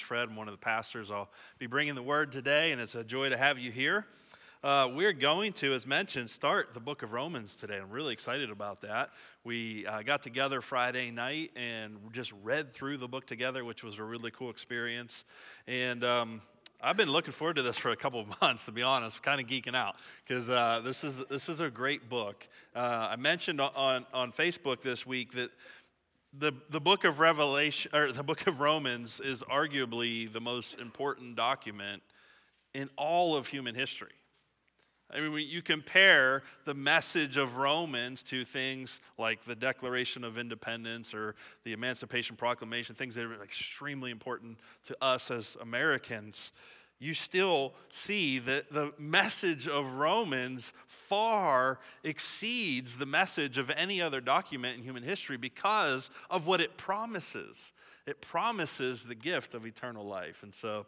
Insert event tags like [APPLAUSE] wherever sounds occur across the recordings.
Fred, I'm one of the pastors. I'll be bringing the word today, and it's a joy to have you here. Uh, we're going to, as mentioned, start the book of Romans today. I'm really excited about that. We uh, got together Friday night and just read through the book together, which was a really cool experience. And um, I've been looking forward to this for a couple of [LAUGHS] months, to be honest. kind of geeking out because uh, this is this is a great book. Uh, I mentioned on on Facebook this week that the, the book of Revelation, or the book of Romans, is arguably the most important document in all of human history. I mean, when you compare the message of Romans to things like the Declaration of Independence or the Emancipation Proclamation, things that are extremely important to us as Americans, you still see that the message of Romans far exceeds the message of any other document in human history because of what it promises. It promises the gift of eternal life. And so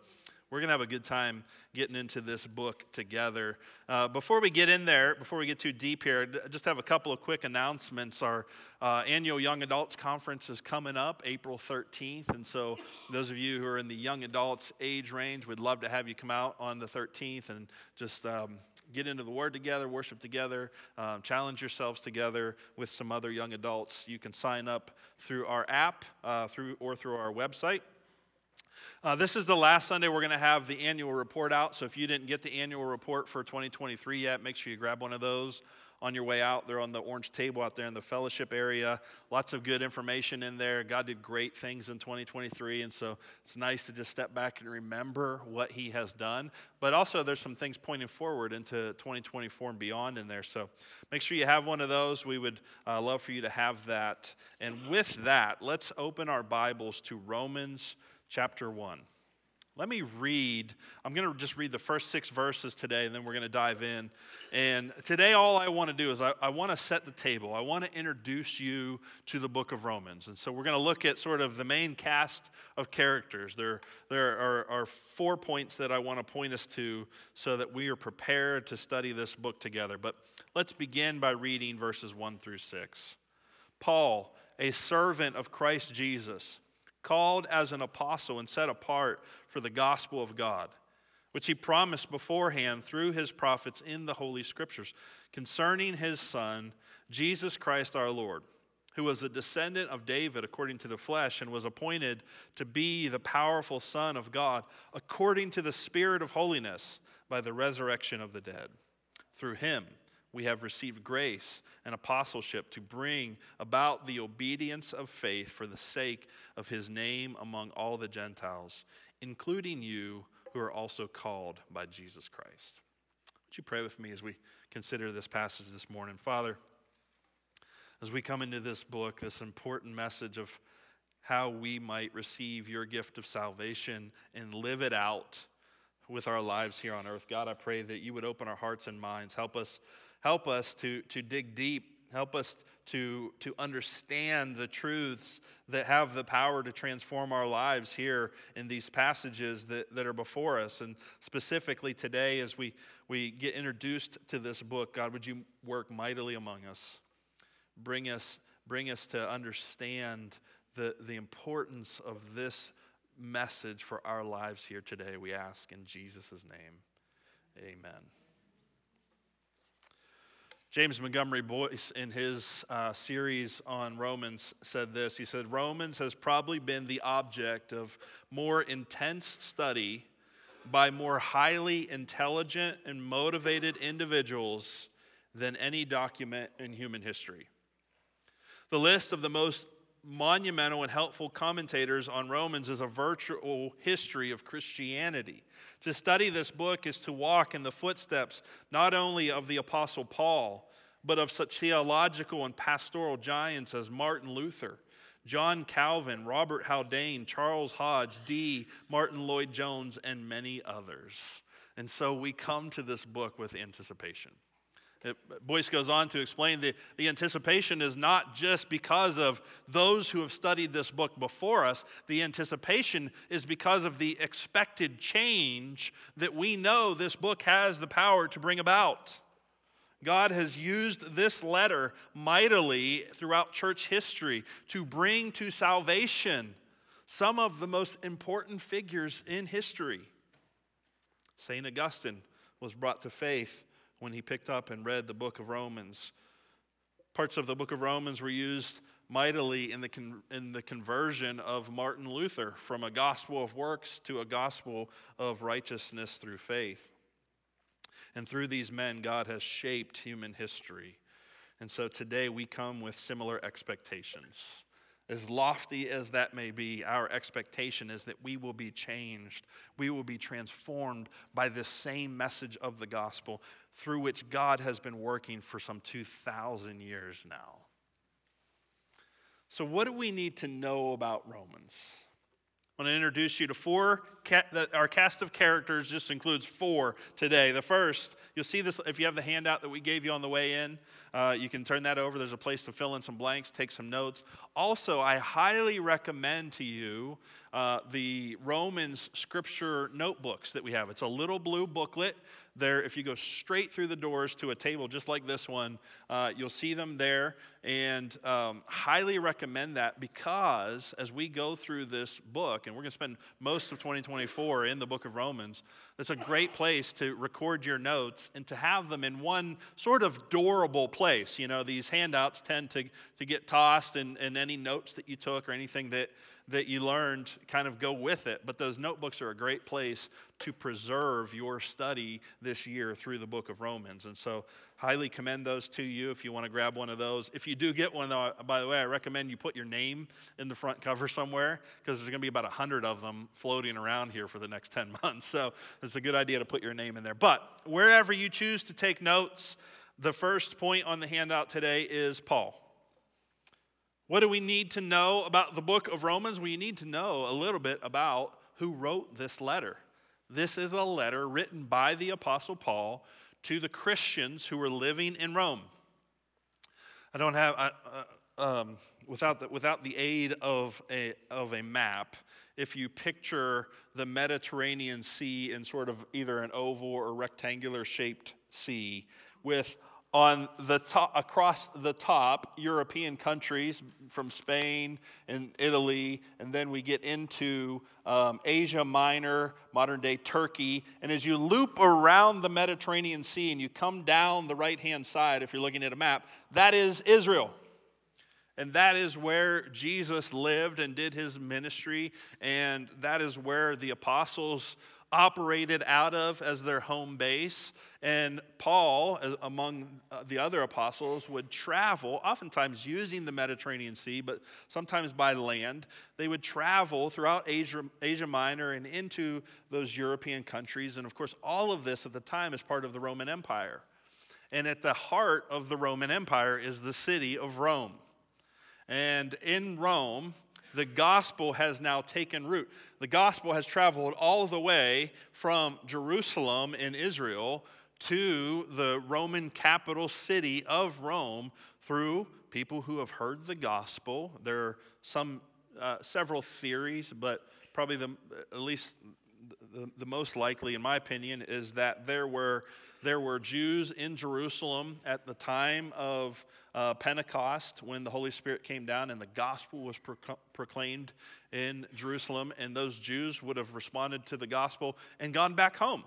we're going to have a good time getting into this book together. Uh, before we get in there, before we get too deep here, I just have a couple of quick announcements. Our uh, annual Young Adults Conference is coming up April 13th. And so, those of you who are in the young adults age range, we'd love to have you come out on the 13th and just um, get into the Word together, worship together, um, challenge yourselves together with some other young adults. You can sign up through our app uh, through, or through our website. Uh, this is the last Sunday we're going to have the annual report out. So if you didn't get the annual report for 2023 yet, make sure you grab one of those on your way out. They're on the orange table out there in the fellowship area. Lots of good information in there. God did great things in 2023, and so it's nice to just step back and remember what He has done. But also, there's some things pointing forward into 2024 and beyond in there. So make sure you have one of those. We would uh, love for you to have that. And with that, let's open our Bibles to Romans chapter 1. Let me read. I'm going to just read the first six verses today, and then we're going to dive in. And today, all I want to do is I, I want to set the table. I want to introduce you to the book of Romans. And so we're going to look at sort of the main cast of characters. There, there are, are four points that I want to point us to so that we are prepared to study this book together. But let's begin by reading verses 1 through 6. Paul, a servant of Christ Jesus, called as an apostle and set apart for the gospel of God, which he promised beforehand through his prophets in the Holy Scriptures concerning his Son, Jesus Christ our Lord, who was a descendant of David according to the flesh and was appointed to be the powerful Son of God according to the Spirit of holiness by the resurrection of the dead. Through him, we have received grace and apostleship to bring about the obedience of faith for the sake of his name among all the Gentiles, including you who are also called by Jesus Christ. Would you pray with me as we consider this passage this morning? Father, as we come into this book, this important message of how we might receive your gift of salvation and live it out with our lives here on earth. God, I pray that you would open our hearts and minds. Help us Help us to, to dig deep. Help us to, to understand the truths that have the power to transform our lives here in these passages that, that are before us. And specifically today, as we, we get introduced to this book, God, would you work mightily among us? Bring us, bring us to understand the, the importance of this message for our lives here today, we ask in Jesus' name. Amen. James Montgomery Boice, in his uh, series on Romans, said this. He said, Romans has probably been the object of more intense study by more highly intelligent and motivated individuals than any document in human history. The list of the most monumental and helpful commentators on Romans is a virtual history of Christianity. To study this book is to walk in the footsteps not only of the Apostle Paul, but of such theological and pastoral giants as Martin Luther, John Calvin, Robert Haldane, Charles Hodge, D. Martyn Lloyd-Jones, and many others. And so we come to this book with anticipation. Boice goes on to explain that the anticipation is not just because of those who have studied this book before us. The anticipation is because of the expected change that we know this book has the power to bring about. God has used this letter mightily throughout church history to bring to salvation some of the most important figures in history. St. Augustine was brought to faith when he picked up and read the book of Romans. Parts of the book of Romans were used mightily in the, con- in the conversion of Martin Luther from a gospel of works to a gospel of righteousness through faith. And through these men, God has shaped human history. And so today we come with similar expectations. As lofty as that may be, our expectation is that we will be changed. We will be transformed by this same message of the gospel through which God has been working for some 2,000 years now. So, what do we need to know about Romans? I want to introduce you to four. Our cast of characters just includes four today. The first, you'll see this if you have the handout that we gave you on the way in. Uh, you can turn that over. There's a place to fill in some blanks, take some notes. Also, I highly recommend to you uh, the Romans scripture notebooks that we have. It's a little blue booklet. There, if you go straight through the doors to a table just like this one, uh, you'll see them there. And um, highly recommend that because as we go through this book, and we're going to spend most of 2024 in the book of Romans, that's a great place to record your notes and to have them in one sort of durable place. You know, these handouts tend to, to get tossed, and, and any notes that you took or anything that that you learned kind of go with it. But those notebooks are a great place to preserve your study this year through the book of Romans. And so, highly commend those to you if you want to grab one of those. If you do get one, though, by the way, I recommend you put your name in the front cover somewhere because there's going to be about 100 of them floating around here for the next 10 [LAUGHS] months. So, it's a good idea to put your name in there. But wherever you choose to take notes, the first point on the handout today is Paul. What do we need to know about the book of Romans? We need to know a little bit about who wrote this letter. This is a letter written by the Apostle Paul to the Christians who were living in Rome. I don't have, uh, um, without, the, without the aid of a, of a map, if you picture the Mediterranean Sea in sort of either an oval or rectangular shaped sea with on the top, across the top European countries from Spain and Italy, and then we get into um, Asia Minor, modern day Turkey. And as you loop around the Mediterranean Sea and you come down the right hand side, if you're looking at a map, that is Israel. And that is where Jesus lived and did his ministry, and that is where the apostles operated out of as their home base. And Paul, among uh, the other apostles, would travel, oftentimes using the Mediterranean Sea, but sometimes by land. They would travel throughout Asia, Asia Minor and into those European countries. And of course, all of this at the time is part of the Roman Empire. And at the heart of the Roman Empire is the city of Rome. And in Rome, the gospel has now taken root. The gospel has traveled all the way from Jerusalem in Israel to the Roman capital city of Rome through people who have heard the gospel. There are some, uh, several theories, but probably the, at least the, the most likely, in my opinion, is that there were, there were Jews in Jerusalem at the time of uh, Pentecost when the Holy Spirit came down and the gospel was proclaimed in Jerusalem, and those Jews would have responded to the gospel and gone back home.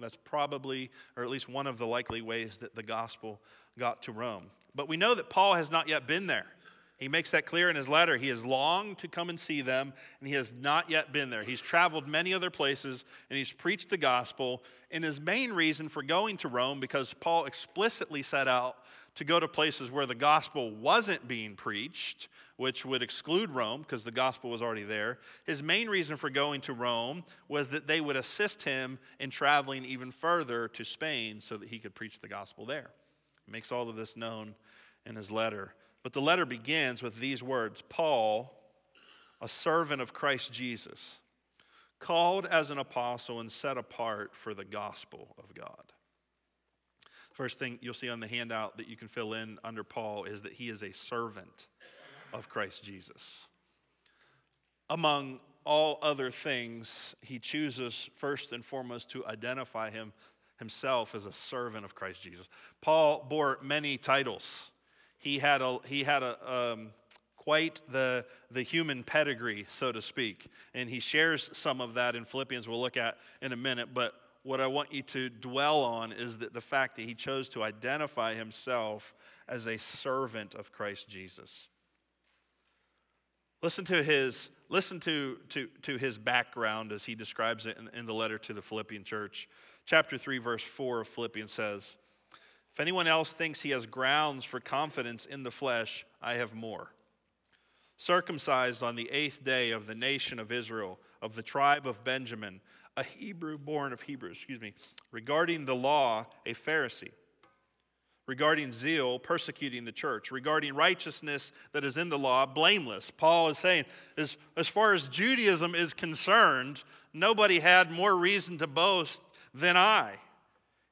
That's probably, or at least one of the likely ways that the gospel got to Rome. But we know that Paul has not yet been there. He makes that clear in his letter. He has longed to come and see them, and he has not yet been there. He's traveled many other places, and he's preached the gospel. And his main reason for going to Rome, because Paul explicitly set out to go to places where the gospel wasn't being preached, which would exclude Rome because the gospel was already there. His main reason for going to Rome was that they would assist him in traveling even further to Spain so that he could preach the gospel there. He makes all of this known in his letter. But the letter begins with these words Paul, a servant of Christ Jesus, called as an apostle and set apart for the gospel of God. First thing you'll see on the handout that you can fill in under Paul is that he is a servant of Christ Jesus. Among all other things, he chooses first and foremost to identify him himself as a servant of Christ Jesus. Paul bore many titles. He had a, he had a um, quite the, the human pedigree, so to speak. And he shares some of that in Philippians, we'll look at in a minute. But what I want you to dwell on is that the fact that he chose to identify himself as a servant of Christ Jesus. Listen to his, listen to, to, to his background as he describes it in, in the letter to the Philippian church. Chapter 3, verse 4 of Philippians says, If anyone else thinks he has grounds for confidence in the flesh, I have more circumcised on the eighth day of the nation of Israel, of the tribe of Benjamin, a Hebrew born of Hebrews, excuse me, regarding the law, a Pharisee, regarding zeal, persecuting the church, regarding righteousness that is in the law, blameless. Paul is saying, as, as far as Judaism is concerned, nobody had more reason to boast than I.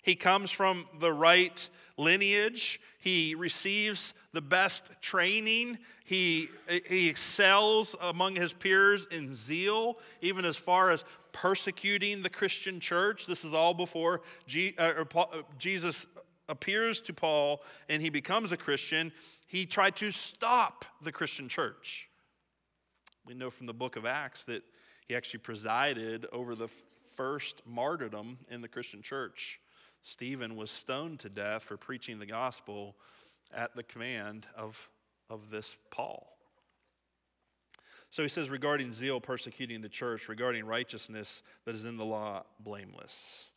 He comes from the right lineage, he receives the best training. He, he excels among his peers in zeal, even as far as persecuting the Christian church. This is all before uh, uh, Jesus appears to Paul and he becomes a Christian. He tried to stop the Christian church. We know from the book of Acts that he actually presided over the first martyrdom in the Christian church. Stephen was stoned to death for preaching the gospel at the command of, of this Paul. So he says, regarding zeal persecuting the church, regarding righteousness that is in the law, blameless.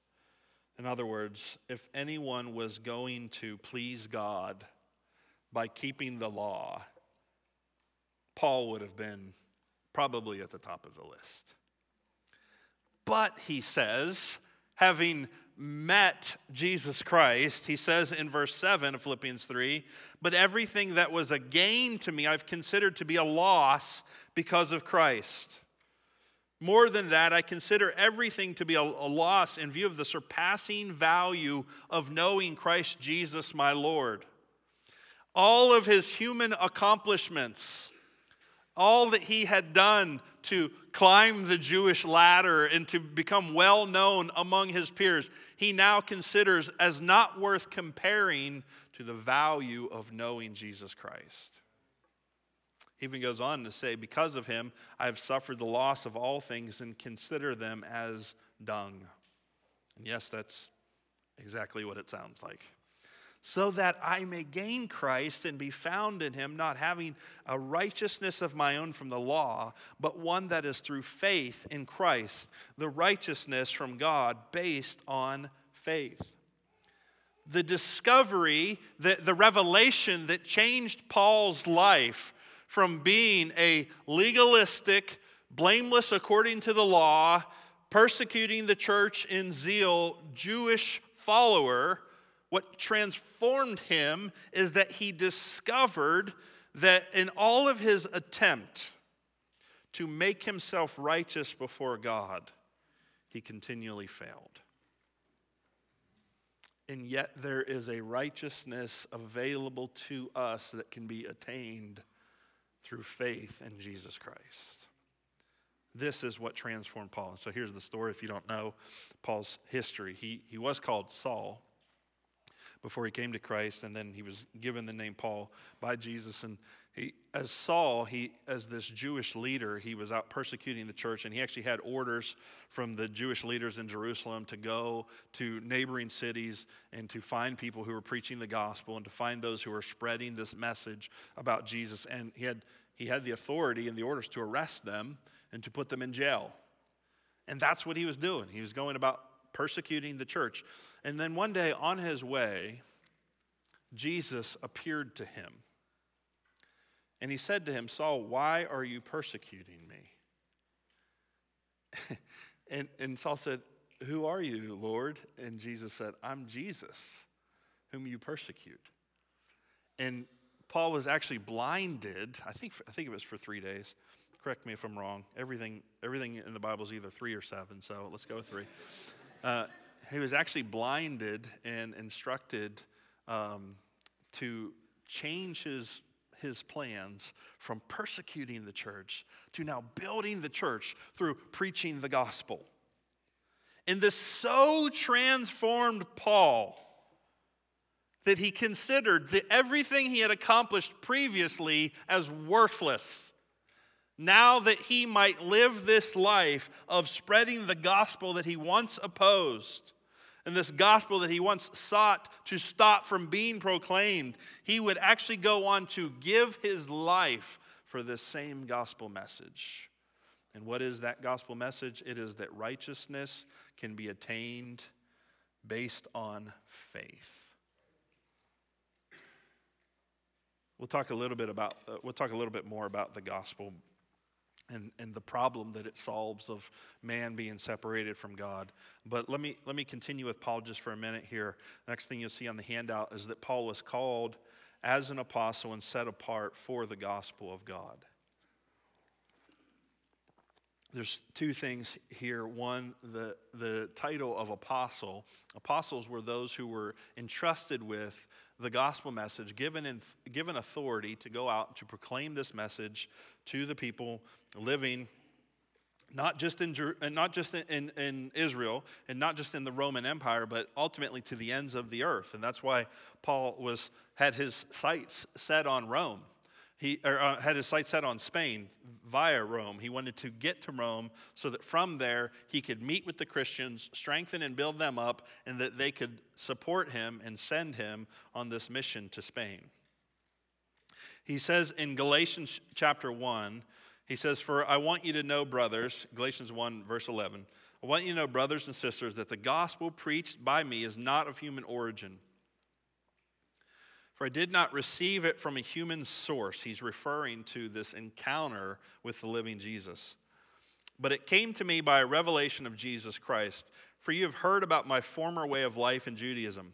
In other words, if anyone was going to please God by keeping the law, Paul would have been probably at the top of the list. But he says, having met Jesus Christ, he says in verse 7 of Philippians 3 But everything that was a gain to me, I've considered to be a loss because of Christ. More than that, I consider everything to be a, a loss in view of the surpassing value of knowing Christ Jesus, my Lord. All of his human accomplishments, all that he had done to climb the Jewish ladder and to become well known among his peers, he now considers as not worth comparing to the value of knowing Jesus Christ. He even goes on to say, Because of him, I have suffered the loss of all things and consider them as dung. And yes, that's exactly what it sounds like so that I may gain Christ and be found in him, not having a righteousness of my own from the law, but one that is through faith in Christ, the righteousness from God based on faith. The discovery, the, the revelation that changed Paul's life from being a legalistic, blameless according to the law, persecuting the church in zeal Jewish follower what transformed him is that he discovered that in all of his attempt to make himself righteous before God, he continually failed. And yet, there is a righteousness available to us that can be attained through faith in Jesus Christ. This is what transformed Paul. so here's the story if you don't know Paul's history. He, he was called Saul before he came to Christ, and then he was given the name Paul by Jesus. And he, as Saul, he, as this Jewish leader, he was out persecuting the church, and he actually had orders from the Jewish leaders in Jerusalem to go to neighboring cities and to find people who were preaching the gospel and to find those who were spreading this message about Jesus. And he had, he had the authority and the orders to arrest them and to put them in jail. And that's what he was doing. He was going about persecuting the church. And then one day on his way, Jesus appeared to him. And he said to him, Saul, why are you persecuting me? [LAUGHS] and, and Saul said, Who are you, Lord? And Jesus said, I'm Jesus, whom you persecute. And Paul was actually blinded. I think, I think it was for three days. Correct me if I'm wrong. Everything, everything in the Bible is either three or seven, so let's go with three. Uh, he was actually blinded and instructed um, to change his, his plans from persecuting the church to now building the church through preaching the gospel. And this so transformed Paul that he considered the, everything he had accomplished previously as worthless. Now that he might live this life of spreading the gospel that he once opposed, and this gospel that he once sought to stop from being proclaimed, he would actually go on to give his life for this same gospel message. And what is that gospel message? It is that righteousness can be attained based on faith. We'll talk a little bit about uh, we'll talk a little bit more about the gospel and, and the problem that it solves of man being separated from God. But let me let me continue with Paul just for a minute here. Next thing you'll see on the handout is that Paul was called as an apostle and set apart for the gospel of God. There's two things here. One, the, the title of apostle. Apostles were those who were entrusted with the gospel message, given, in, given authority to go out to proclaim this message to the people living not just in, not just in, in, Israel and not just in the Roman Empire, but ultimately to the ends of the earth. And that's why Paul was, had his sights set on Rome. He or, uh, had his sights set on Spain via Rome. He wanted to get to Rome so that from there he could meet with the Christians, strengthen and build them up, and that they could support him and send him on this mission to Spain. He says in Galatians chapter 1, he says, For I want you to know, brothers, Galatians 1, verse 11, I want you to know, brothers and sisters, that the gospel preached by me is not of human origin. For I did not receive it from a human source. He's referring to this encounter with the living Jesus. But it came to me by a revelation of Jesus Christ. For you have heard about my former way of life in Judaism.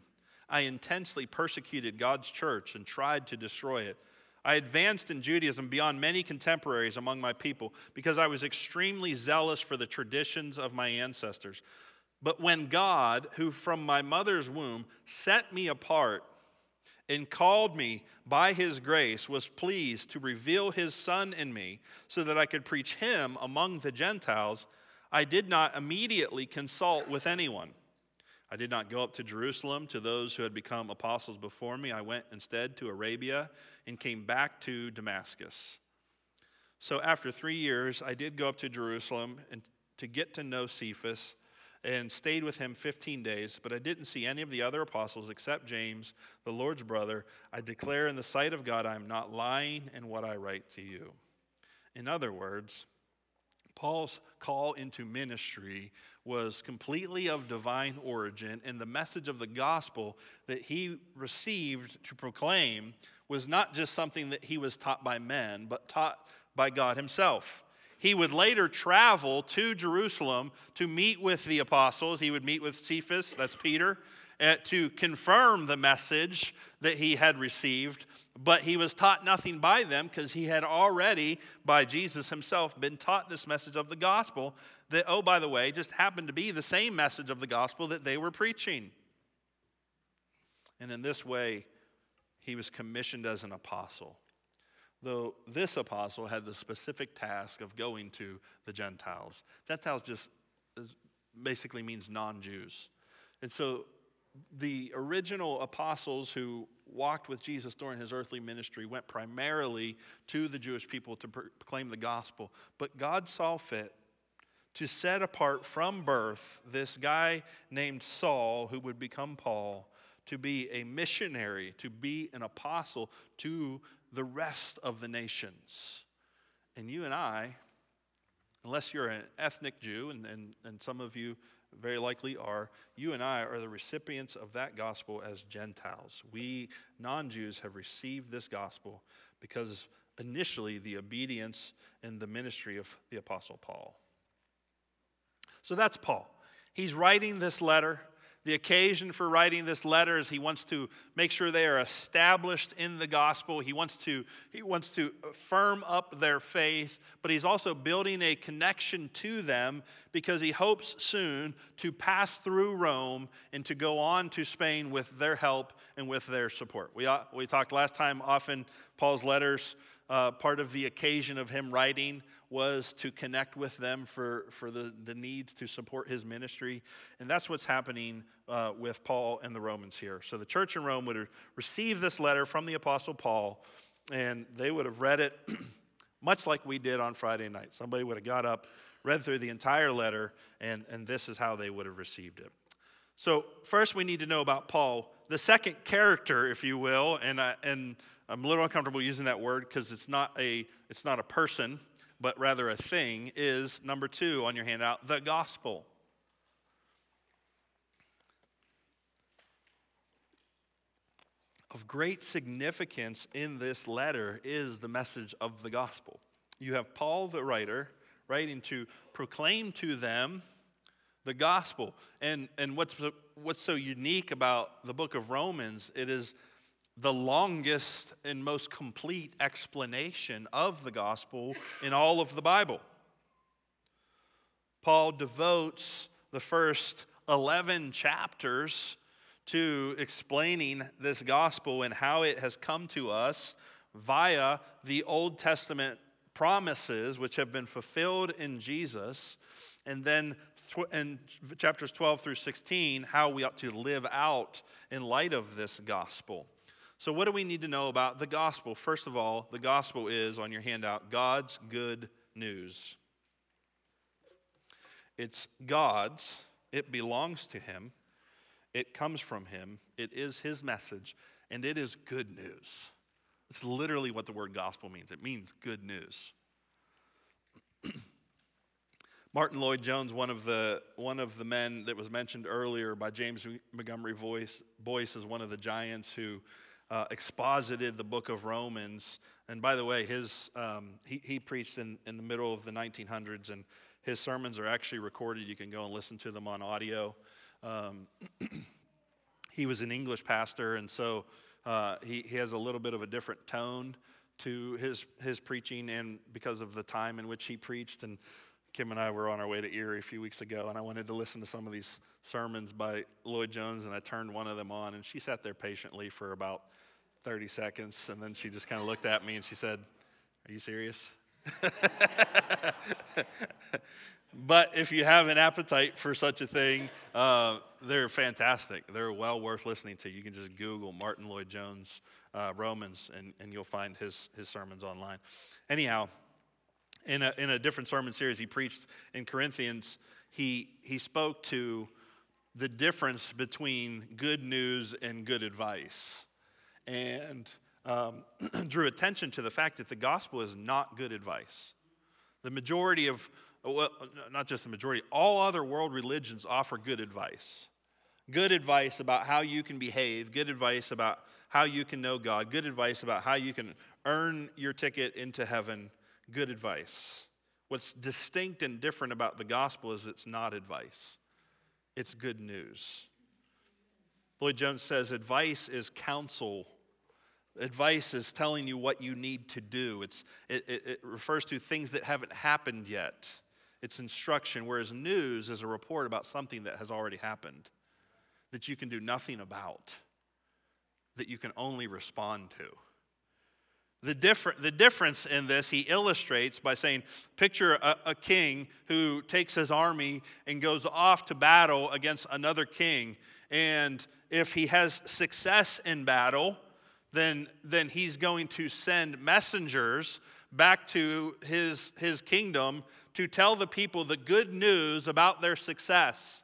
I intensely persecuted God's church and tried to destroy it. I advanced in Judaism beyond many contemporaries among my people because I was extremely zealous for the traditions of my ancestors. But when God, who from my mother's womb set me apart and called me by his grace, was pleased to reveal his Son in me so that I could preach him among the Gentiles, I did not immediately consult with anyone. I did not go up to Jerusalem to those who had become apostles before me. I went instead to Arabia and came back to Damascus. So after three years, I did go up to Jerusalem and to get to know Cephas and stayed with him 15 days, but I didn't see any of the other apostles except James, the Lord's brother. I declare in the sight of God, I am not lying in what I write to you. In other words, Paul's call into ministry was completely of divine origin, and the message of the gospel that he received to proclaim was not just something that he was taught by men, but taught by God himself. He would later travel to Jerusalem to meet with the apostles. He would meet with Cephas, that's Peter, to confirm the message that he had received. But he was taught nothing by them because he had already, by Jesus himself, been taught this message of the gospel that, oh, by the way, just happened to be the same message of the gospel that they were preaching. And in this way, he was commissioned as an apostle though this apostle had the specific task of going to the Gentiles. Gentiles just basically means non Jews. And so the original apostles who walked with Jesus during his earthly ministry went primarily to the Jewish people to proclaim the gospel. But God saw fit to set apart from birth this guy named Saul, who would become Paul, to be a missionary, to be an apostle to the rest of the nations. And you and I, unless you're an ethnic Jew, and, and, and some of you very likely are, you and I are the recipients of that gospel as Gentiles. We non Jews have received this gospel because initially the obedience and the ministry of the Apostle Paul. So that's Paul. He's writing this letter the occasion for writing this letter is he wants to make sure they are established in the gospel. He wants to, he wants to firm up their faith, but he's also building a connection to them because he hopes soon to pass through Rome and to go on to Spain with their help and with their support. We, uh, we talked last time often, Paul's letters uh, part of the occasion of him writing was to connect with them for, for the, the needs to support his ministry. And that's what's happening uh, with Paul and the Romans here. So the church in Rome would have received this letter from the Apostle Paul, and they would have read it [CLEARS THROAT] much like we did on Friday night. Somebody would have got up, read through the entire letter, and, and this is how they would have received it. So, first, we need to know about Paul, the second character, if you will, and, I, and I'm a little uncomfortable using that word because it's, not a, it's not a person, but rather a thing, is number two on your handout the gospel. Of great significance in this letter is the message of the gospel. You have Paul, the writer, writing to proclaim to them the gospel. And, and what's, what's so unique about the book of Romans, it is the longest and most complete explanation of the gospel in all of the Bible. Paul devotes the first 11 chapters to explaining this gospel and how it has come to us via the Old Testament promises, which have been fulfilled in Jesus, and then in chapters 12 through 16, how we ought to live out in light of this gospel. So, what do we need to know about the gospel? First of all, the gospel is on your handout God's good news. It's God's, it belongs to Him, it comes from Him, it is His message, and it is good news. It's literally what the word gospel means it means good news. [CLEARS THROAT] Martyn Lloyd-Jones, one of the one of the men that was mentioned earlier by James Montgomery Boice, Boice is one of the giants who uh, exposited the book of Romans. And by the way, his, um, he, he preached in, in the middle of the 1900s, and his sermons are actually recorded. You can go and listen to them on audio. Um, [CLEARS THROAT] he was an English pastor, and so uh, he, he has a little bit of a different tone to his, his preaching, and because of the time in which he preached. And Kim and I were on our way to Erie a few weeks ago, and I wanted to listen to some of these sermons by Lloyd-Jones, and I turned one of them on, and she sat there patiently for about 30 seconds, and then she just kind of looked at me and she said, Are you serious? [LAUGHS] but if you have an appetite for such a thing, uh, they're fantastic. They're well worth listening to. You can just Google Martyn Lloyd-Jones uh, Romans, and, and you'll find his, his sermons online. Anyhow, in a, in a different sermon series he preached in Corinthians, he, he spoke to the difference between good news and good advice and um, [CLEARS THROAT] drew attention to the fact that the gospel is not good advice. The majority of, well, not just the majority, all other world religions offer good advice. Good advice about how you can behave, good advice about how you can know God, good advice about how you can earn your ticket into heaven, good advice. What's distinct and different about the gospel is it's not advice, it's good news. Lloyd-Jones says advice is counsel. Advice is telling you what you need to do. It's, it, it, it refers to things that haven't happened yet. It's instruction, whereas news is a report about something that has already happened that you can do nothing about, that you can only respond to. The, differ- the difference in this, he illustrates by saying, Picture a, a king who takes his army and goes off to battle against another king. And if he has success in battle, then, then he's going to send messengers back to his, his kingdom to tell the people the good news about their success.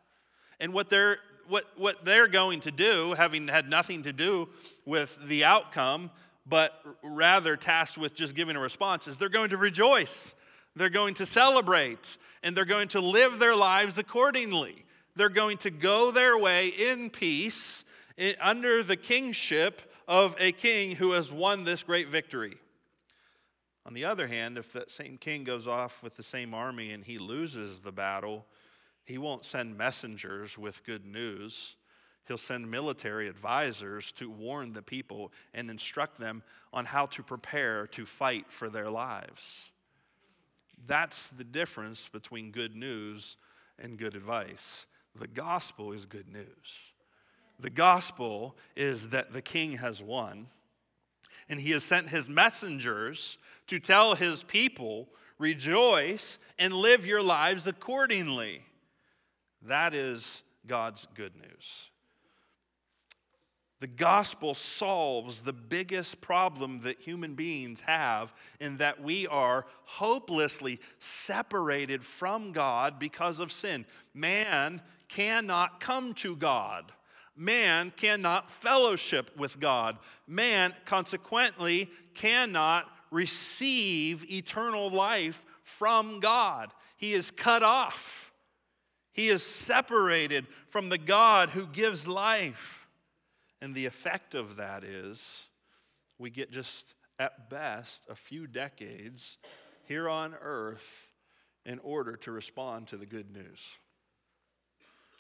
And what they're, what, what they're going to do, having had nothing to do with the outcome, but rather tasked with just giving a response, is they're going to rejoice. They're going to celebrate, and they're going to live their lives accordingly. They're going to go their way in peace under the kingship of a king who has won this great victory. On the other hand, if that same king goes off with the same army and he loses the battle, he won't send messengers with good news. He'll send military advisors to warn the people and instruct them on how to prepare to fight for their lives. That's the difference between good news and good advice. The gospel is good news. The gospel is that the king has won, and he has sent his messengers to tell his people, rejoice and live your lives accordingly. That is God's good news. The gospel solves the biggest problem that human beings have in that we are hopelessly separated from God because of sin. Man cannot come to God. Man cannot fellowship with God. Man, consequently, cannot receive eternal life from God. He is cut off. He is separated from the God who gives life. And the effect of that is we get just at best a few decades here on earth in order to respond to the good news.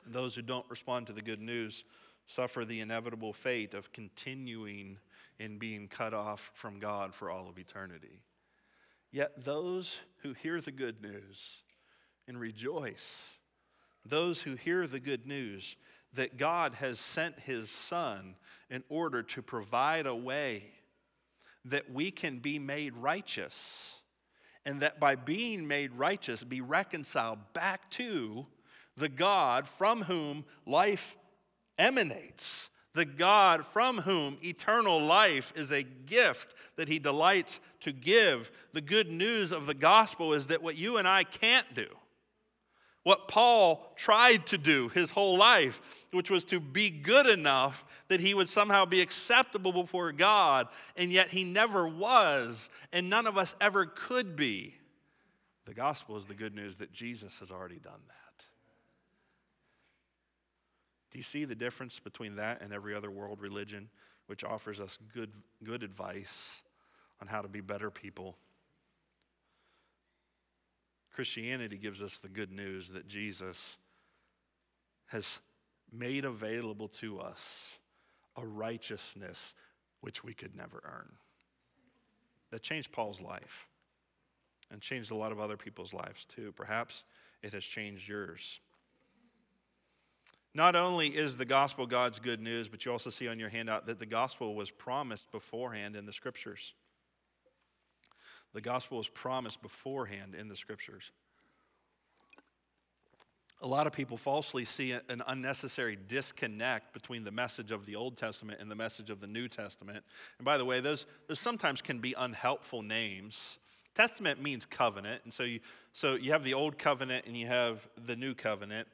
And those who don't respond to the good news suffer the inevitable fate of continuing in being cut off from God for all of eternity. Yet those who hear the good news and rejoice, those who hear the good news that God has sent his son in order to provide a way that we can be made righteous, and that by being made righteous, be reconciled back to the God from whom life emanates, the God from whom eternal life is a gift that he delights to give. The good news of the gospel is that what you and I can't do, what Paul tried to do his whole life, which was to be good enough that he would somehow be acceptable before God, and yet he never was, and none of us ever could be. The gospel is the good news that Jesus has already done that. Do you see the difference between that and every other world religion, which offers us good, good advice on how to be better people? Christianity gives us the good news that Jesus has made available to us a righteousness which we could never earn. That changed Paul's life and changed a lot of other people's lives too. Perhaps it has changed yours. Not only is the gospel God's good news, but you also see on your handout that the gospel was promised beforehand in the scriptures. The gospel was promised beforehand in the scriptures. A lot of people falsely see an unnecessary disconnect between the message of the Old Testament and the message of the New Testament. And by the way, those, those sometimes can be unhelpful names. Testament means covenant, and so you, so you have the Old Covenant and you have the New Covenant.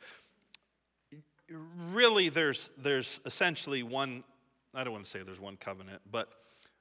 Really, there's, there's essentially one, I don't want to say there's one covenant, but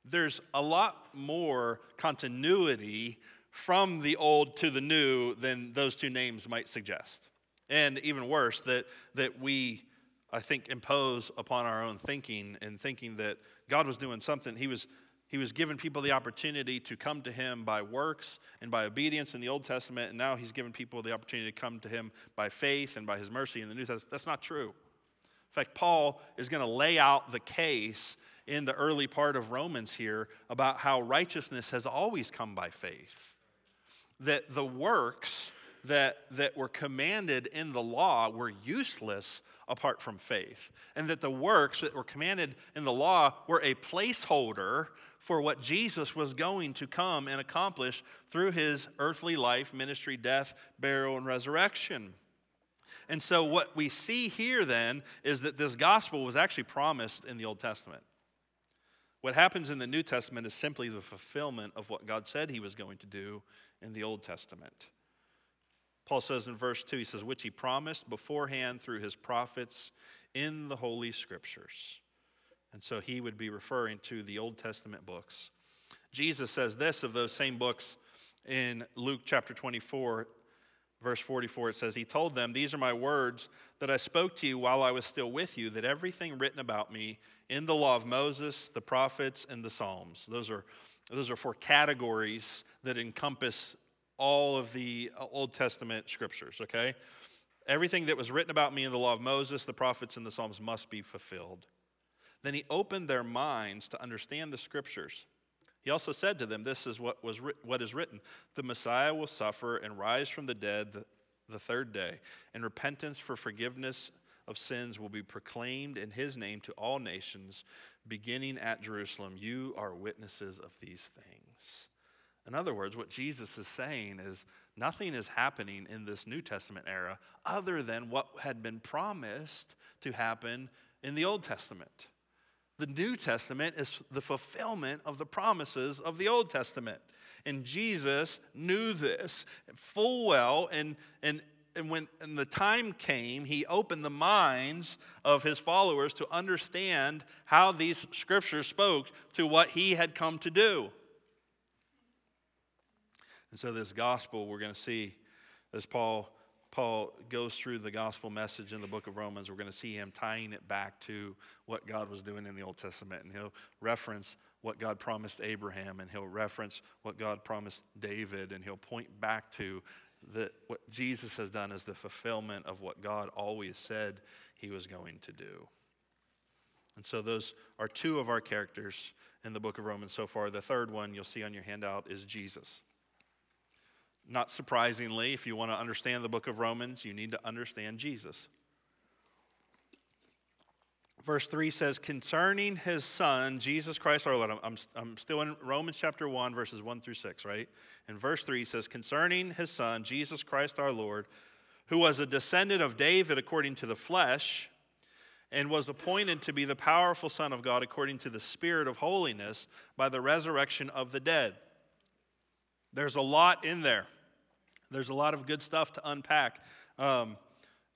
there's a lot more continuity from the old to the new than those two names might suggest. And even worse, that, that we, I think, impose upon our own thinking and thinking that God was doing something. He was, he was giving people the opportunity to come to Him by works and by obedience in the Old Testament, and now He's given people the opportunity to come to Him by faith and by His mercy in the New Testament. That's not true. In fact, Paul is going to lay out the case in the early part of Romans here about how righteousness has always come by faith. That the works that, that were commanded in the law were useless apart from faith. And that the works that were commanded in the law were a placeholder for what Jesus was going to come and accomplish through his earthly life, ministry, death, burial, and resurrection. And so, what we see here then is that this gospel was actually promised in the Old Testament. What happens in the New Testament is simply the fulfillment of what God said he was going to do in the Old Testament. Paul says in verse 2, he says, which he promised beforehand through his prophets in the Holy Scriptures. And so he would be referring to the Old Testament books. Jesus says this of those same books in Luke chapter 24, verse 44. It says, He told them, These are my words that I spoke to you while I was still with you, that everything written about me in the law of Moses, the prophets, and the Psalms. Those are, those are four categories that encompass all of the uh, Old Testament scriptures, okay? Everything that was written about me in the law of Moses, the prophets, and the Psalms must be fulfilled. Then he opened their minds to understand the scriptures. He also said to them, This is what, was, what is written The Messiah will suffer and rise from the dead the, the third day, and repentance for forgiveness of sins will be proclaimed in his name to all nations, beginning at Jerusalem. You are witnesses of these things. In other words, what Jesus is saying is nothing is happening in this New Testament era other than what had been promised to happen in the Old Testament. The New Testament is the fulfillment of the promises of the Old Testament. And Jesus knew this full well, and, and, and when and the time came, he opened the minds of his followers to understand how these scriptures spoke to what he had come to do. And so, this gospel we're going to see as Paul, Paul goes through the gospel message in the book of Romans, we're going to see him tying it back to what God was doing in the Old Testament. And he'll reference what God promised Abraham, and he'll reference what God promised David, and he'll point back to that what Jesus has done as the fulfillment of what God always said he was going to do. And so, those are two of our characters in the book of Romans so far. The third one you'll see on your handout is Jesus. Not surprisingly, if you want to understand the book of Romans, you need to understand Jesus. Verse 3 says, concerning his son, Jesus Christ our Lord. I'm, I'm still in Romans chapter 1, verses 1 through 6, right? And verse 3 says, concerning his son, Jesus Christ our Lord, who was a descendant of David according to the flesh, and was appointed to be the powerful Son of God according to the Spirit of holiness by the resurrection of the dead. There's a lot in there. There's a lot of good stuff to unpack. Um,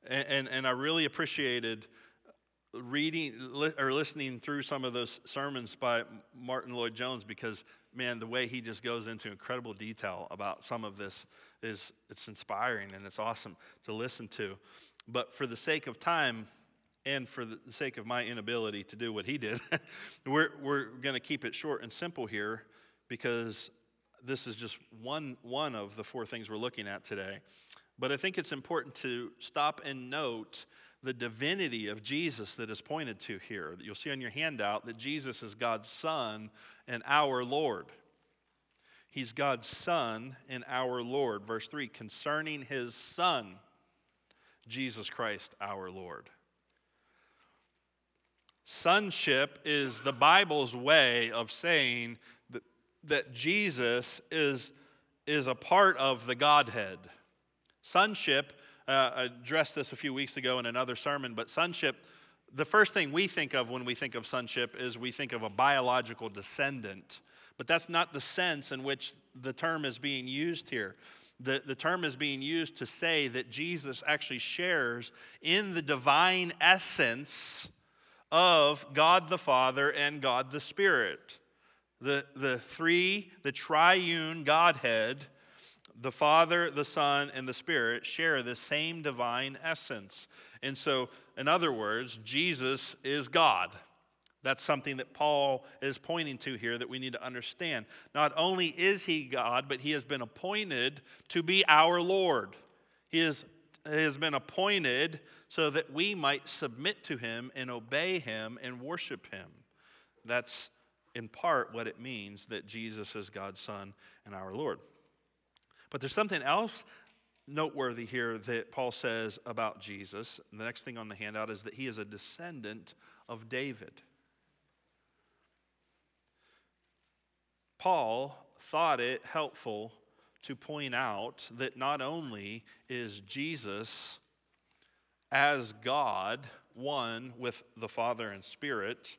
and, and, and I really appreciated reading or listening through some of those sermons by Martyn Lloyd-Jones because man the way he just goes into incredible detail about some of this is it's inspiring and it's awesome to listen to but for the sake of time and for the sake of my inability to do what he did [LAUGHS] we're, we're going to keep it short and simple here because this is just one, one of the four things we're looking at today. But I think it's important to stop and note the divinity of Jesus that is pointed to here. You'll see on your handout that Jesus is God's Son and our Lord. He's God's Son and our Lord. Verse 3 concerning his Son, Jesus Christ our Lord. Sonship is the Bible's way of saying that Jesus is, is a part of the Godhead. Sonship, uh, addressed this a few weeks ago in another sermon, but sonship, the first thing we think of when we think of sonship is we think of a biological descendant. But that's not the sense in which the term is being used here. The, the term is being used to say that Jesus actually shares in the divine essence of God the Father and God the Spirit the, the three, the triune Godhead, the Father, the Son, and the Spirit share the same divine essence. And so, in other words, Jesus is God. That's something that Paul is pointing to here that we need to understand. Not only is he God, but he has been appointed to be our Lord. He, is, he has been appointed so that we might submit to him and obey him and worship him. That's in part what it means that Jesus is God's Son and our Lord. But there's something else noteworthy here that Paul says about Jesus. The next thing on the handout is that he is a descendant of David. Paul thought it helpful to point out that not only is Jesus as God one with the Father and Spirit,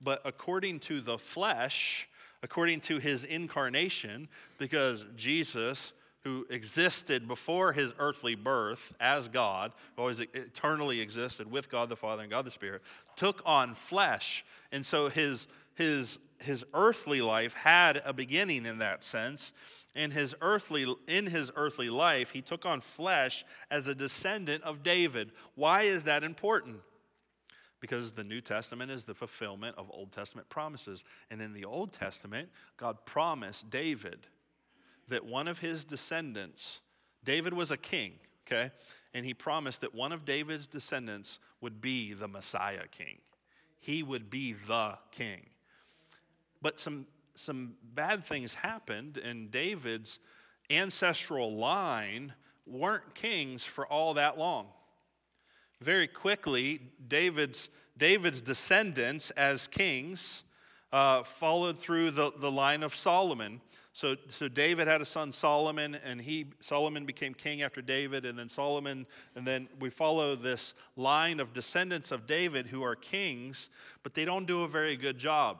but according to the flesh, according to his incarnation, because Jesus, who existed before his earthly birth as God, always eternally existed with God the Father and God the Spirit, took on flesh. And so his, his, his earthly life had a beginning in that sense. And his earthly, in his earthly life, he took on flesh as a descendant of David. Why is that important? Because the New Testament is the fulfillment of Old Testament promises. And in the Old Testament, God promised David that one of his descendants, David was a king, okay? And he promised that one of David's descendants would be the Messiah king. He would be the king. But some, some bad things happened, and David's ancestral line weren't kings for all that long. Very quickly, David's, David's descendants as kings uh, followed through the, the line of Solomon. So, so David had a son Solomon, and he Solomon became king after David, and then Solomon, and then we follow this line of descendants of David who are kings, but they don't do a very good job.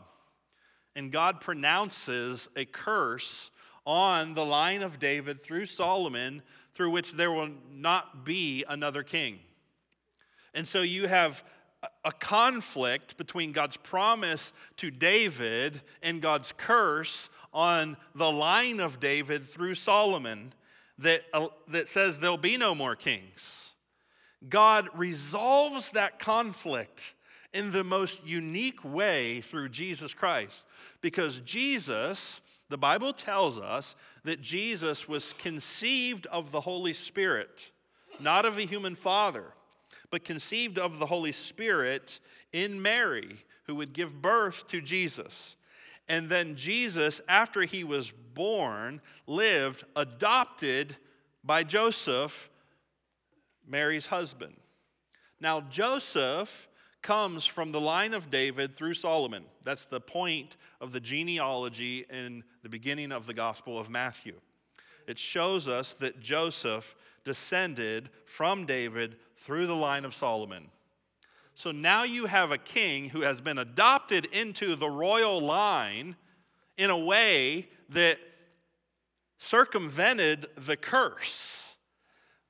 And God pronounces a curse on the line of David through Solomon, through which there will not be another king. And so you have a conflict between God's promise to David and God's curse on the line of David through Solomon that, uh, that says there'll be no more kings. God resolves that conflict in the most unique way through Jesus Christ. Because Jesus, the Bible tells us that Jesus was conceived of the Holy Spirit, not of a human father, but conceived of the Holy Spirit in Mary, who would give birth to Jesus. And then Jesus, after he was born, lived adopted by Joseph, Mary's husband. Now, Joseph comes from the line of David through Solomon. That's the point of the genealogy in the beginning of the Gospel of Matthew. It shows us that Joseph descended from David through the line of Solomon. So now you have a king who has been adopted into the royal line in a way that circumvented the curse.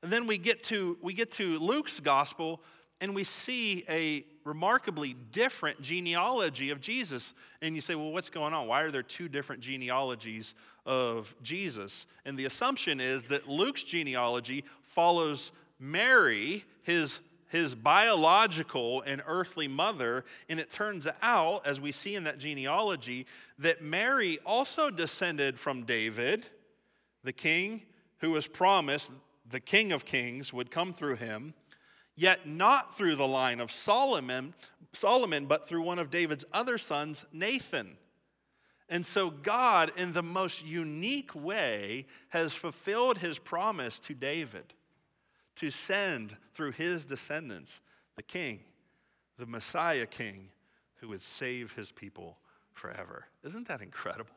And then we get to we get to Luke's gospel and we see a remarkably different genealogy of Jesus. And you say, well, what's going on? Why are there two different genealogies of Jesus? And the assumption is that Luke's genealogy follows Mary, his his biological and earthly mother. And it turns out, as we see in that genealogy, that Mary also descended from David, the king who was promised the king of kings would come through him, yet not through the line of Solomon, Solomon, but through one of David's other sons, Nathan. And so, God, in the most unique way, has fulfilled his promise to David to send through his descendants the king, the Messiah king, who would save his people forever. Isn't that incredible?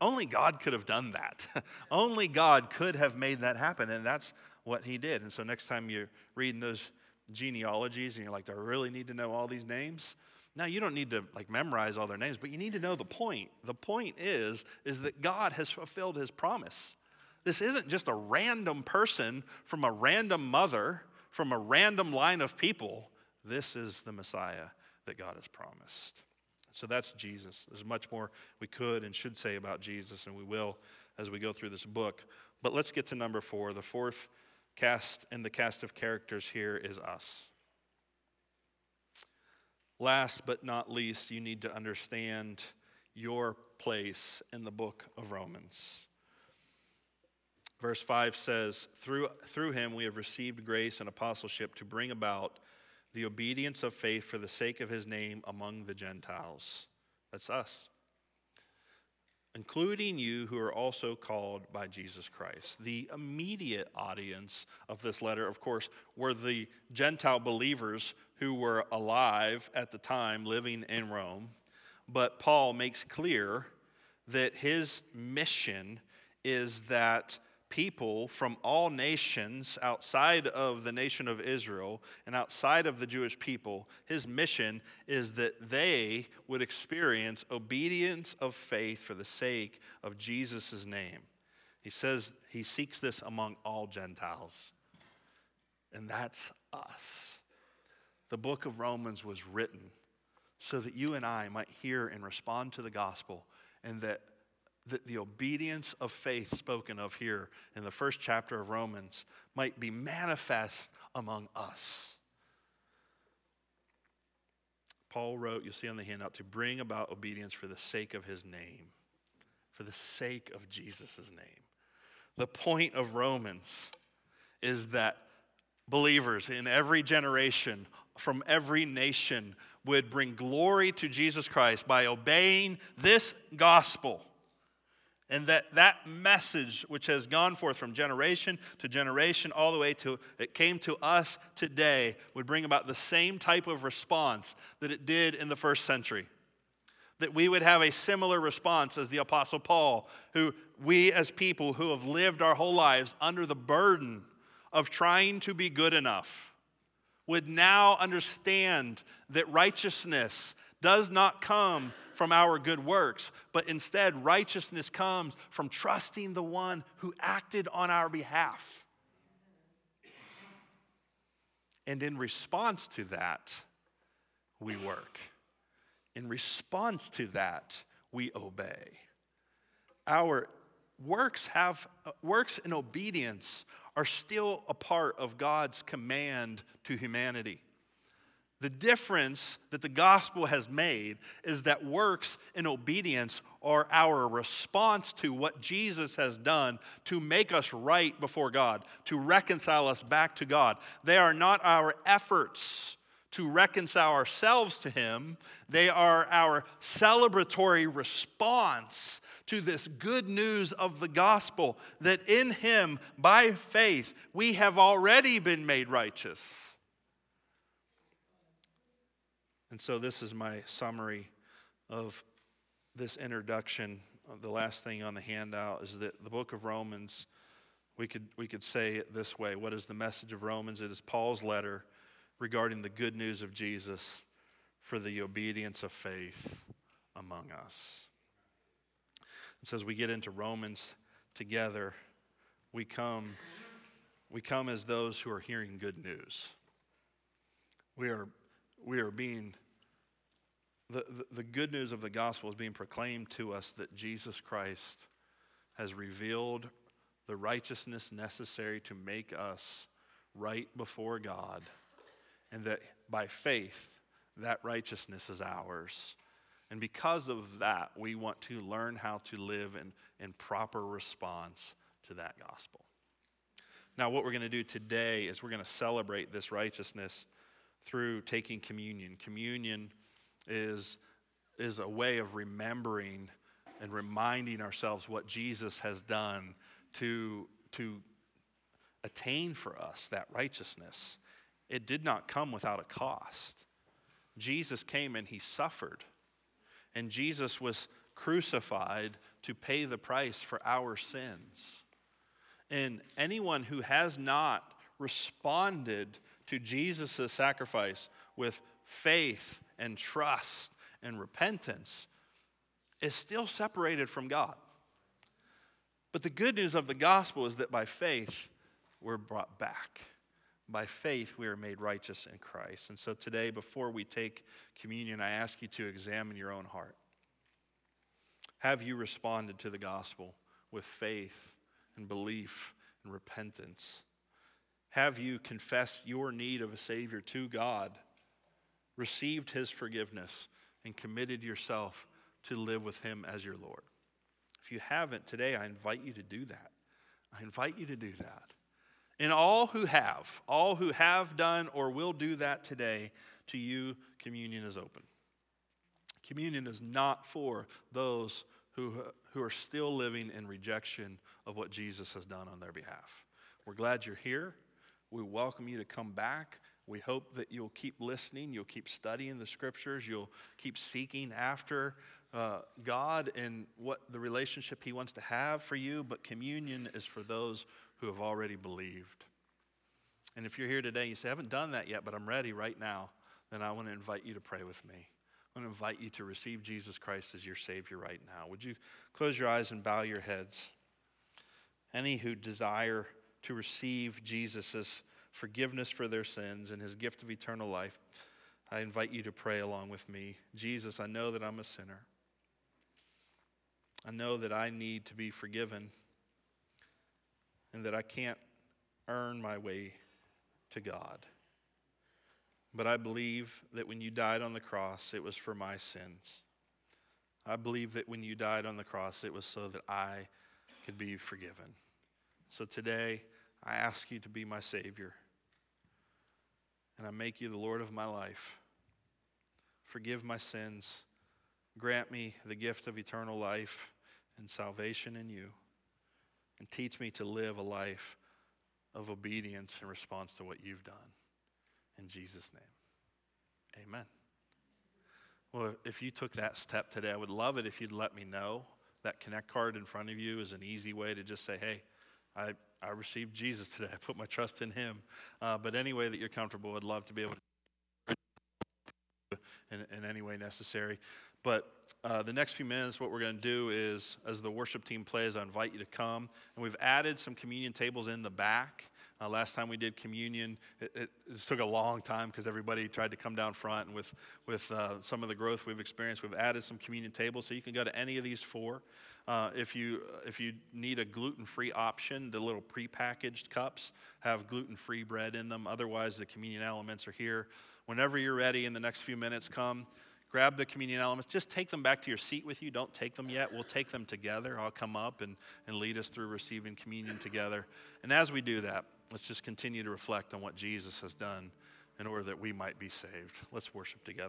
Only God could have done that. [LAUGHS] Only God could have made that happen, and that's what he did. And so, next time you're reading those genealogies and you're like, do I really need to know all these names? Now you don't need to like memorize all their names, but you need to know the point. The point is, is that God has fulfilled his promise. This isn't just a random person from a random mother, from a random line of people. This is the Messiah that God has promised. So that's Jesus. There's much more we could and should say about Jesus, and we will as we go through this book. But let's get to number four. The fourth cast in the cast of characters here is us. Last but not least, you need to understand your place in the book of Romans. Verse 5 says, through, through him we have received grace and apostleship to bring about the obedience of faith for the sake of his name among the Gentiles. That's us. Including you who are also called by Jesus Christ. The immediate audience of this letter, of course, were the Gentile believers who were alive at the time living in Rome. But Paul makes clear that his mission is that people from all nations outside of the nation of Israel and outside of the Jewish people, his mission is that they would experience obedience of faith for the sake of Jesus' name. He says he seeks this among all Gentiles, and that's us. The book of Romans was written so that you and I might hear and respond to the gospel, and that that the obedience of faith spoken of here in the first chapter of Romans might be manifest among us. Paul wrote, you'll see on the handout, to bring about obedience for the sake of his name, for the sake of Jesus' name. The point of Romans is that believers in every generation, from every nation, would bring glory to Jesus Christ by obeying this gospel and that that message, which has gone forth from generation to generation, all the way to it came to us today, would bring about the same type of response that it did in the first century. that we would have a similar response as the Apostle Paul, who we as people who have lived our whole lives under the burden of trying to be good enough would now understand that righteousness does not come from our good works, but instead righteousness comes from trusting the one who acted on our behalf. And in response to that, we work. In response to that, we obey. Our works have works and obedience are still a part of God's command to humanity. The difference that the gospel has made is that works and obedience are our response to what Jesus has done to make us right before God, to reconcile us back to God. They are not our efforts to reconcile ourselves to Him, they are our celebratory response to this good news of the gospel that in Him, by faith, we have already been made righteous. And so, this is my summary of this introduction. The last thing on the handout is that the book of Romans, we could, we could say it this way What is the message of Romans? It is Paul's letter regarding the good news of Jesus for the obedience of faith among us. And so, as we get into Romans together, we come, we come as those who are hearing good news. We are we are being, the, the, good news of the gospel is being proclaimed to us that Jesus Christ has revealed the righteousness necessary to make us right before God, and that by faith, that righteousness is ours. And because of that, we want to learn how to live in, in proper response to that gospel. Now, what we're going to do today is we're going to celebrate this righteousness through taking communion. Communion is, is a way of remembering and reminding ourselves what Jesus has done to, to attain for us that righteousness. It did not come without a cost. Jesus came and he suffered, and Jesus was crucified to pay the price for our sins. And anyone who has not responded to Jesus' sacrifice with faith and trust and repentance is still separated from God. But the good news of the gospel is that by faith, we're brought back. By faith, we are made righteous in Christ. And so today, before we take communion, I ask you to examine your own heart. Have you responded to the gospel with faith and belief and repentance? Have you confessed your need of a Savior to God, received His forgiveness, and committed yourself to live with Him as your Lord? If you haven't today, I invite you to do that. I invite you to do that. And all who have, all who have done or will do that today, to you, communion is open. Communion is not for those who, who are still living in rejection of what Jesus has done on their behalf. We're glad you're here. We welcome you to come back. We hope that you'll keep listening, you'll keep studying the scriptures, you'll keep seeking after uh, God and what the relationship He wants to have for you. But communion is for those who have already believed. And if you're here today you say, I haven't done that yet, but I'm ready right now, then I want to invite you to pray with me. I want to invite you to receive Jesus Christ as your Savior right now. Would you close your eyes and bow your heads? Any who desire to receive Jesus' forgiveness for their sins and his gift of eternal life, I invite you to pray along with me. Jesus, I know that I'm a sinner. I know that I need to be forgiven and that I can't earn my way to God. But I believe that when you died on the cross, it was for my sins. I believe that when you died on the cross, it was so that I could be forgiven. So today, I ask you to be my Savior. And I make you the Lord of my life. Forgive my sins. Grant me the gift of eternal life and salvation in you. And teach me to live a life of obedience in response to what you've done. In Jesus' name, amen. Well, if you took that step today, I would love it if you'd let me know. That Connect card in front of you is an easy way to just say, hey, I, I received Jesus today. I put my trust in him. Uh, but any way that you're comfortable, I'd love to be able to in, in any way necessary. But uh, the next few minutes, what we're going to do is, as the worship team plays, I invite you to come. And we've added some communion tables in the back. Uh, last time we did communion, it, it, it took a long time because everybody tried to come down front. And with, with uh, some of the growth we've experienced, we've added some communion tables. So you can go to any of these four. Uh, if, you, if you need a gluten free option, the little prepackaged cups have gluten free bread in them. Otherwise, the communion elements are here. Whenever you're ready in the next few minutes, come grab the communion elements. Just take them back to your seat with you. Don't take them yet. We'll take them together. I'll come up and, and lead us through receiving communion together. And as we do that, let's just continue to reflect on what Jesus has done in order that we might be saved. Let's worship together.